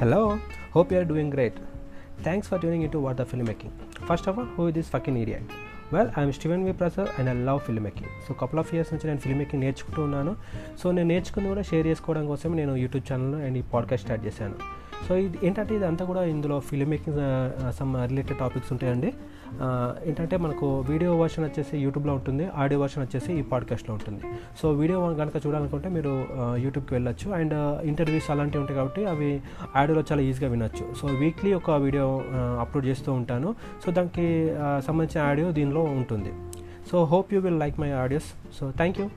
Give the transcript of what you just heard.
Hello, hope you are doing great. Thanks for tuning into What the Filmmaking. First of all, who is this fucking idiot? Well I'm Steven V Prasad and I love film making so couple of years నుంచి నేను film making నేర్చుకుంటూ ఉన్నాను so నేను నేర్చుకుంది కూడా share చేసుకోవడం కోసం నేను యూట్యూబ్ ఛానల్ అండ్ ఈ పాడ్కాస్ట్ స్టార్ట్ చేశాను సో ఇది ఏంటంటే ఇదంతా కూడా ఇందులో film making some related topics ఉంటాయండి. ఏంటంటే మనకు వీడియో వర్షన్ వచ్చేసి యూట్యూబ్లో ఉంటుంది ఆడియో వర్షన్ వచ్చేసి ఈ పాడ్కాస్ట్లో ఉంటుంది. సో వీడియో కనుక చూడాలనుకుంటే మీరు యూట్యూబ్కి వెళ్ళొచ్చు. అండ్ ఇంటర్వ్యూస్ అలాంటివి ఉంటాయి కాబట్టి అవి ఆడియోలో చాలా ఈజీగా వినొచ్చు. సో వీక్లీ ఒక వీడియో అప్లోడ్ చేస్తూ ఉంటాను. సో దానికి సంబంధించిన ఆడియో దీనిలో ఉంటుంది. So hope you will like my audios so thank you